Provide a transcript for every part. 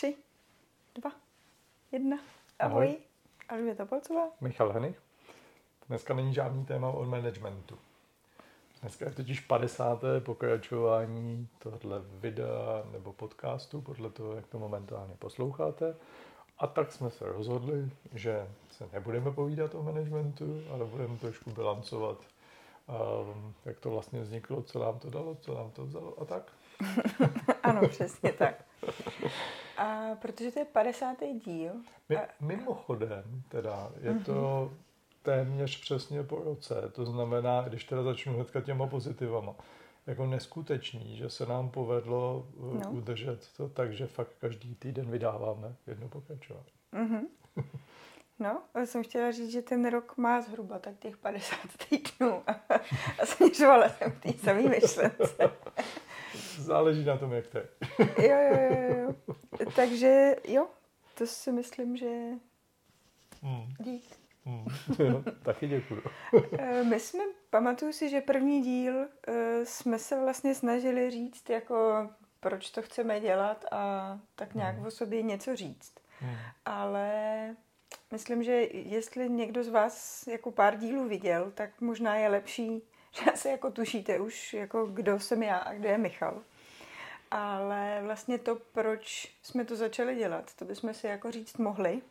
tři, dva, jedna. Ahoj. Ahoj. Alžběta Polcová. Michal Henich. Dneska není žádný téma o managementu. Dneska je totiž 50. pokračování tohle videa nebo podcastu, podle toho, jak to momentálně posloucháte. A tak jsme se rozhodli, že se nebudeme povídat o managementu, ale budeme trošku bilancovat, um, jak to vlastně vzniklo, co nám to dalo, co nám to vzalo a tak. ano, přesně tak. A protože to je 50. díl. My, a... Mimochodem, teda, je mm-hmm. to mhm. téměř přesně po roce. To znamená, když teda začnu hnedka těma pozitivama, jako neskutečný, že se nám povedlo uh, no. udržet to tak, že fakt každý týden vydáváme jedno pokračování. Mm-hmm. No, ale jsem chtěla říct, že ten rok má zhruba tak těch 50 týdnů a směřovala jsem té samé myšlence. Záleží na tom, jak to je. jo, jo, jo, jo. Takže jo, to si myslím, že hmm. dík. Hmm. Jo, taky děkuju. Eh, my jsme, pamatuju si, že první díl uh, jsme se vlastně snažili říct, jako proč to chceme dělat a tak nějak hmm. o sobě něco říct. Hmm. Ale myslím, že jestli někdo z vás jako pár dílů viděl, tak možná je lepší, že asi jako tušíte už, jako kdo jsem já a kde je Michal. Ale vlastně to, proč jsme to začali dělat, to bychom si jako říct mohli,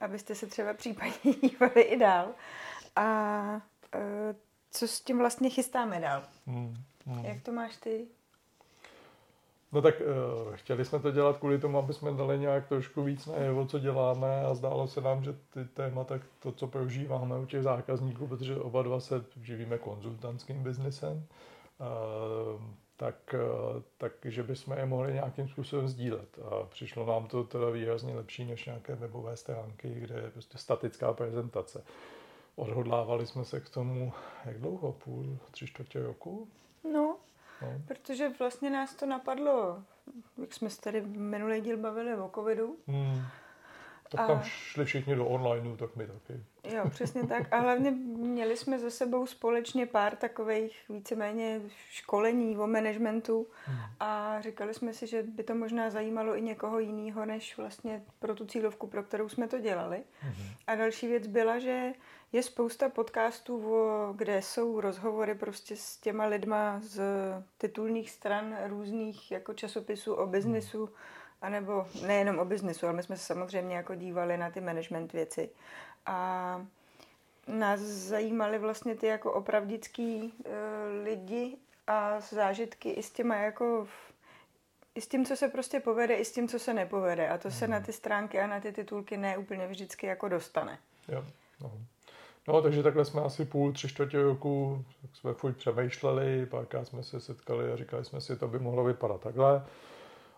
abyste se třeba případně dívali i dál. A e, co s tím vlastně chystáme dál? Hmm, hmm. Jak to máš ty? No tak uh, chtěli jsme to dělat kvůli tomu, aby jsme dali nějak trošku víc najevo, co děláme a zdálo se nám, že ty témata, to, co prožíváme u těch zákazníků, protože oba dva se živíme konzultantským biznesem, uh, tak, uh, tak, že bychom je mohli nějakým způsobem sdílet. A přišlo nám to teda výrazně lepší než nějaké webové stránky, kde je prostě statická prezentace. Odhodlávali jsme se k tomu, jak dlouho? Půl, tři čtvrtě roku? No. Protože vlastně nás to napadlo, jak jsme se tady minulý díl bavili o covidu. Hmm. Tak a... tam šli všichni do onlineu, tak my taky. Jo, přesně tak. A hlavně měli jsme za sebou společně pár takových víceméně školení o managementu hmm. a říkali jsme si, že by to možná zajímalo i někoho jiného, než vlastně pro tu cílovku, pro kterou jsme to dělali. Hmm. A další věc byla, že je spousta podcastů, kde jsou rozhovory prostě s těma lidma z titulních stran různých jako časopisů o biznisu, hmm. anebo nejenom o biznisu, ale my jsme se samozřejmě jako dívali na ty management věci. A nás zajímaly vlastně ty jako opravdický uh, lidi a zážitky i s těma jako i s tím, co se prostě povede, i s tím, co se nepovede. A to se na hmm. ty stránky a na ty titulky neúplně vždycky jako dostane. Jo, no. No, takže takhle jsme asi půl, tři čtvrtě roku, tak jsme furt přemýšleli, párkrát jsme se setkali a říkali jsme si, to by mohlo vypadat takhle.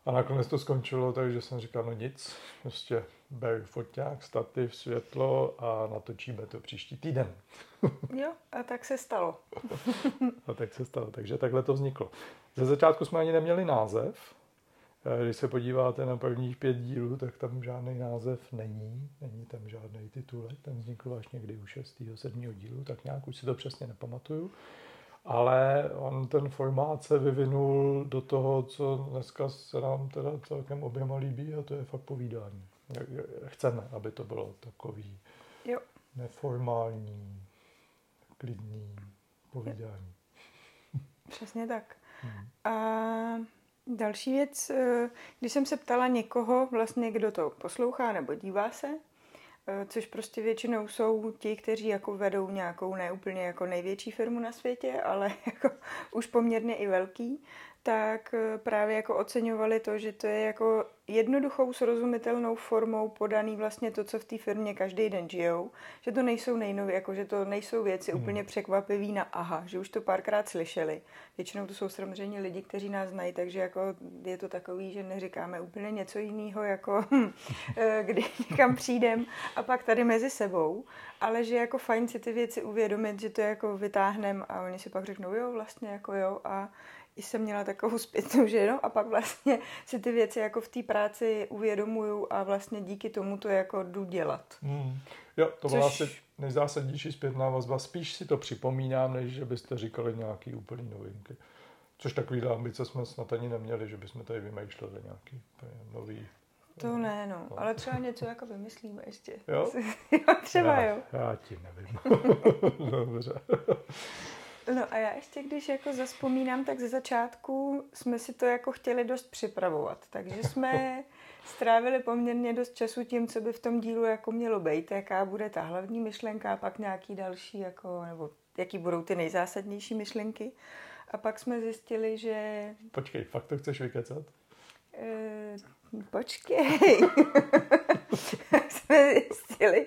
A nakonec to skončilo, takže jsem říkal, no nic, prostě ber foťák, stativ, světlo a natočíme to příští týden. jo, a tak se stalo. a tak se stalo, takže takhle to vzniklo. Ze začátku jsme ani neměli název, když se podíváte na prvních pět dílů, tak tam žádný název není, není tam žádný titulek, ten vznikl až někdy u šestého, sedmého dílu, tak nějak už si to přesně nepamatuju. Ale on ten formát se vyvinul do toho, co dneska se nám teda celkem oběma líbí a to je fakt povídání. Chceme, aby to bylo takový jo. neformální, klidný povídání. Přesně tak. Hmm. A Další věc, eh, když jsem se ptala někoho, vlastně kdo to poslouchá nebo dívá se, eh, což prostě většinou jsou ti, kteří jako vedou nějakou neúplně jako největší firmu na světě, ale jako už poměrně i velký, tak eh, právě jako oceňovali to, že to je jako jednoduchou, srozumitelnou formou podaný vlastně to, co v té firmě každý den žijou, že to nejsou nejnově, jako že to nejsou věci hmm. úplně překvapivý na aha, že už to párkrát slyšeli. Většinou to jsou samozřejmě lidi, kteří nás znají, takže jako je to takový, že neříkáme úplně něco jiného, jako eh, kdy někam přijdem a pak tady mezi sebou, ale že jako fajn si ty věci uvědomit, že to jako vytáhnem a oni si pak řeknou, jo, vlastně jako jo a jsem měla takovou zpětnou ženu a pak vlastně si ty věci jako v té práci uvědomuju a vlastně díky tomu to jako jdu dělat. Hmm. Jo, to byla Což... asi nejzásadnější zpětná vazba. Spíš si to připomínám, než že byste říkali nějaký úplný novinky. Což takový ambice jsme snad ani neměli, že bychom tady vymýšleli nějaký nový To ne, no. Ale třeba něco jako vymyslíme ještě. Jo? jo třeba já, jo. Já ti nevím. Dobře. No a já ještě, když jako zaspomínám, tak ze začátku jsme si to jako chtěli dost připravovat. Takže jsme strávili poměrně dost času tím, co by v tom dílu jako mělo být, jaká bude ta hlavní myšlenka a pak nějaký další, jako, nebo jaký budou ty nejzásadnější myšlenky. A pak jsme zjistili, že... Počkej, fakt to chceš vykecat? E, počkej. jsme zjistili,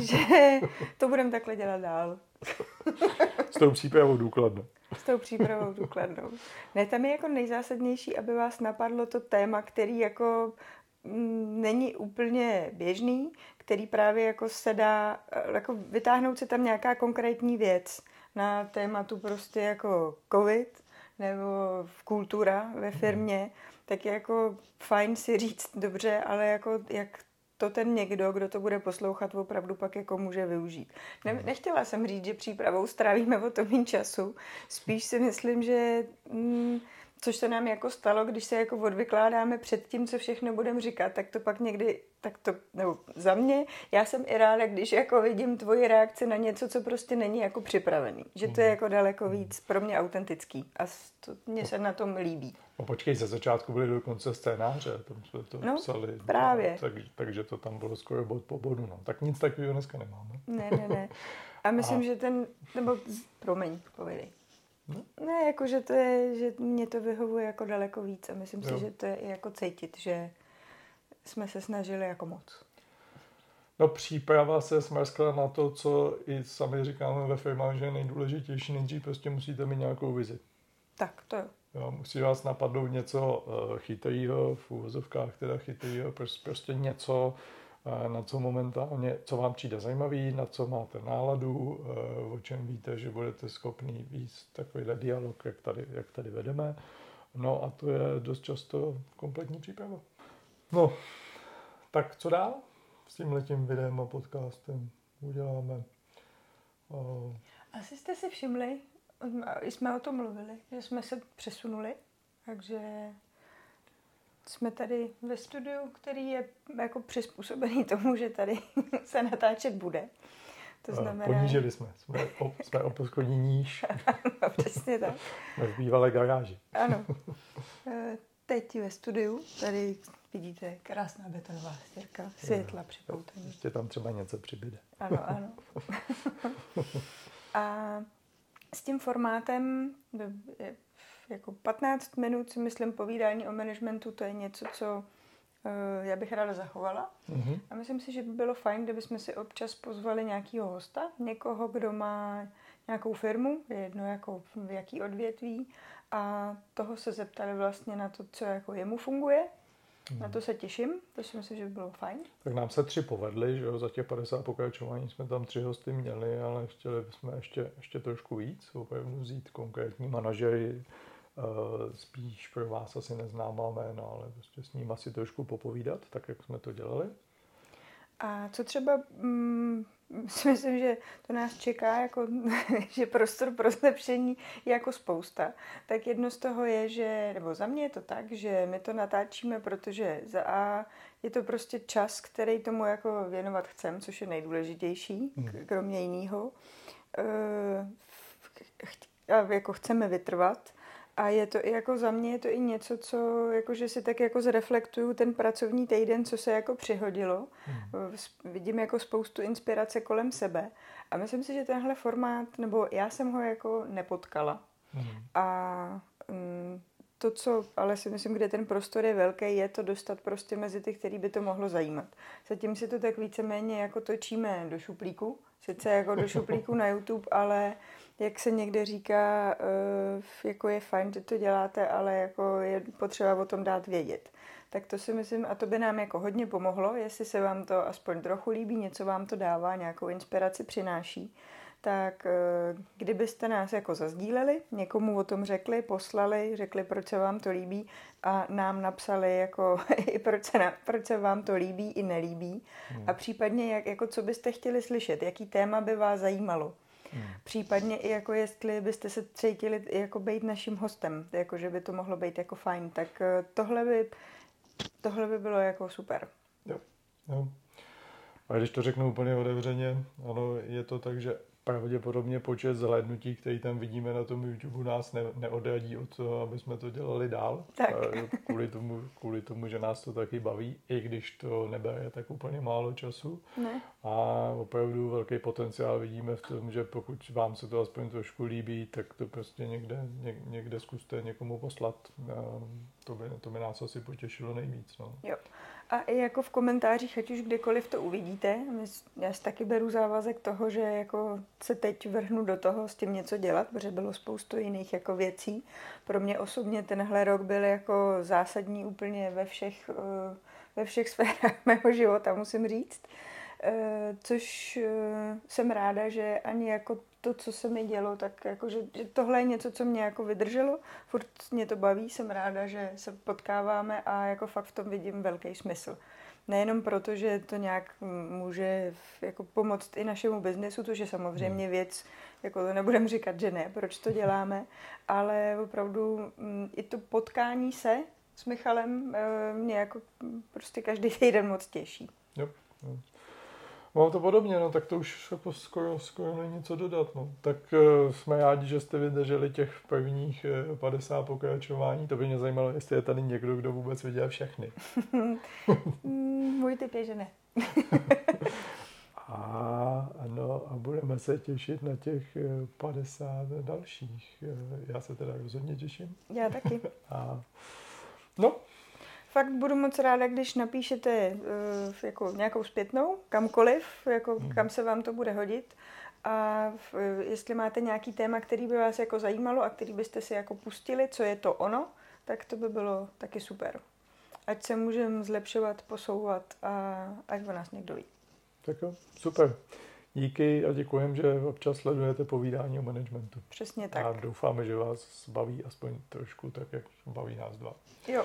že to budeme takhle dělat dál. S tou přípravou důkladnou. S tou přípravou důkladnou. Ne, tam je jako nejzásadnější, aby vás napadlo to téma, který jako mm, není úplně běžný, který právě jako se dá, jako vytáhnout si tam nějaká konkrétní věc na tématu prostě jako covid nebo v kultura ve firmě, tak je jako fajn si říct dobře, ale jako jak to ten někdo, kdo to bude poslouchat, opravdu pak jako může využít. Ne, Hmm. nechtěla jsem říct, že přípravou strávíme o to méně času. Spíš si myslím, že mm, což se nám jako stalo, když se jako odvykládáme před tím, co všechno budeme říkat, tak to pak někdy, tak to, nebo za mě, já jsem i ráda, když jako vidím tvoji reakci na něco, co prostě není jako připravený. Že to je jako daleko víc pro mě autentický a to, mně se na tom líbí. No počkej, ze začátku byly dokonce scénáře, tam jsme to No, psali. právě. Tak, takže to tam bylo skoro bod po bodu. No. Tak nic takového dneska nemáme. Ne, ne, ne. A myslím, A- že ten, nebo promiň, povědej. No. Ne, jako že to je, že mě to vyhovuje jako daleko víc a myslím Jo. si, že to je i jako cítit, že jsme se snažili jako moc. No příprava se smrskla na to, co i sami říkáme ve firmách, že je nejdůležitější. Nejdřív prostě musíte mít nějakou vizi. Tak, to jo. Jo, musí vás napadnout něco uh, chytrýho, v úvozovkách teda chytrýho, prostě, prostě něco, uh, na co momentálně, co vám přijde zajímavý, na co máte náladu, uh, o čem víte, že budete schopný víc takovýhle dialog, jak tady, jak tady vedeme. No a to je dost často kompletní příprava. No, tak co dál s tím letím videem a podcastem uděláme? Asi jste si všimli, jsme o tom mluvili, že jsme se přesunuli, takže jsme tady ve studiu, který je jako přizpůsobený tomu, že tady se natáčet bude. To uh, znamená, Ponížili jsme, jsme o, jsme o poschodí níž. no, přesně tak. Jsme v bývalé garáži. Ano. Eh, Teď ve studiu, tady vidíte krásná betonová stěrka, světla připoutaní. Ještě tam třeba něco přibyde. Ano, ano. A s tím formátem je jako 15 minut si myslím povídání o managementu, to je něco, co eh, já bych ráda zachovala. Mhm. A myslím si, že by bylo fajn, kdybychom si občas pozvali nějakého hosta, někoho, kdo má nějakou firmu, je jedno jako v jaký odvětví, a toho se zeptali vlastně na to, co jako jemu funguje. Na to se těším, to si myslím, že by bylo fajn. Tak nám se tři povedly, že jo, za těch 50 pokračování jsme tam tři hosty měli, ale chtěli bychom ještě, ještě trošku víc, opravdu vzít konkrétní manažery, spíš pro vás asi neznámá jména, ale prostě s ním asi trošku popovídat, tak jak jsme to dělali. A co třeba, mm, si myslím, že to nás čeká, jako, že prostor pro zlepšení je jako spousta. Tak jedno z toho je, že, nebo za mě je to tak, že my to natáčíme, protože za A je to prostě čas, který tomu jako věnovat chcem, což je nejdůležitější, k- kromě jiného. A jako chceme vytrvat. A je to i jako za mě je to i něco, co jako, že si tak jako zreflektuju ten pracovní týden, co se jako přihodilo. Mm. Vidím jako spoustu inspirace kolem sebe. A myslím si, že tenhle formát, nebo já jsem ho jako nepotkala. Mhm. A mm, to, co ale si myslím, kde ten prostor je velký, je to dostat prostě mezi ty, který by to mohlo zajímat. Zatím si to tak víceméně jako točíme do šuplíku, sice jako do šuplíku na YouTube, ale jak se někde říká, eh, jako je fajn, že to děláte, ale jako je potřeba o tom dát vědět. Tak to si myslím, a to by nám jako hodně pomohlo, jestli se vám to aspoň trochu líbí, něco vám to dává, nějakou inspiraci přináší, tak eh, kdybyste nás jako zazdíleli, někomu o tom řekli, poslali, řekli, proč se vám to líbí a nám napsali, jako, i proč, se na, proč se vám to líbí i nelíbí a případně, jak, jako, co byste chtěli slyšet, jaký téma by vás zajímalo. Případně i jako jestli byste se cítili jako být naším hostem, jako že by to mohlo být jako fajn, tak eh, tohle by tohle by bylo jako super. Jo, jo. A když to řeknu úplně otevřeně, ano, je to tak, že pravděpodobně počet zhlédnutí, který tam vidíme na tom YouTube, nás ne, neodradí od toho, aby jsme to dělali dál. Tak. Kvůli tomu, kvůli tomu, že nás to taky baví, i když to nebere tak úplně málo času. Ne? A opravdu velký potenciál vidíme v tom, že pokud vám se to aspoň trošku líbí, tak to prostě někde, někde zkuste někomu poslat. To by, to by nás asi potěšilo nejvíc. No. Jo. A i jako v komentářích, ať už kdekoliv to uvidíte, já si taky beru závazek toho, že jako se teď vrhnu do toho s tím něco dělat, protože bylo spoustu jiných jako věcí. Pro mě osobně tenhle rok byl jako zásadní úplně ve všech, eh, ve všech sférách mého života, musím říct. Eh, což eh, jsem ráda, že ani jako to, co se mi dělo, tak jako, že, že tohle je něco, co mě jako vydrželo, furt mě to baví, jsem ráda, že se potkáváme a jako fakt v tom vidím velký smysl. Nejenom proto, že to nějak může jako pomoct i našemu biznesu, to je samozřejmě hmm. věc, jako to nebudem říkat, že ne, proč to děláme, ale opravdu mm, i to potkání se s Michalem eh, mě jako prostě každý týden moc těší. Yep. Mám to podobně, no tak to už jako skoro, skoro není co dodat. No. Tak uh, jsme rádi, že jste vydrželi těch prvních uh, eh, 50 pokračování. To by mě zajímalo, jestli je tady někdo, kdo vůbec viděl všechny. Můj typ je, že ne. a, ano, a budeme se těšit na těch 50 eh, dalších. Já se teda rozhodně těším. Já taky. a, no, fakt budu moc ráda, když napíšete uh, jako nějakou zpětnou, kamkoliv, jako mm. kam se vám to bude hodit. A v, jestli máte nějaký téma, který by vás jako zajímalo a který byste si jako pustili, co je to ono, tak to by bylo taky super. Ať se můžeme zlepšovat, posouvat a ať o nás někdo ví. Tak jo, super. Díky a děkujem, že občas sledujete povídání o managementu. Přesně tak. A doufáme, že vás baví aspoň trošku tak, jak baví nás dva. Jo.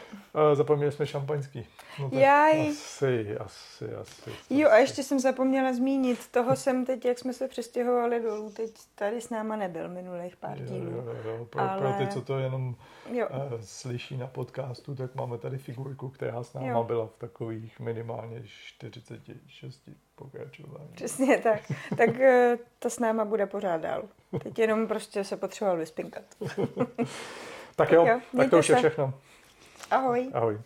Zapomněli jsme šampaňský. No Jaj. Asi, asi, asi. Jo, a ještě jsem zapomněla zmínit, toho jsem teď, jak jsme se přestěhovali dolů, teď tady s náma nebyl minulých pár jo, dílů. Jo, jo, pro, ale... pro ty, co to jenom jo. Uh, slyší na podcastu, tak máme tady figurku, která s náma jo. byla v takových minimálně 46 pokračování. Přesně tak. tak uh, to s náma bude pořád dál. Teď jenom prostě se potřeboval vyspinkat. tak jo, tak, jo, tak to už je všechno. Ahoj. Ahoj.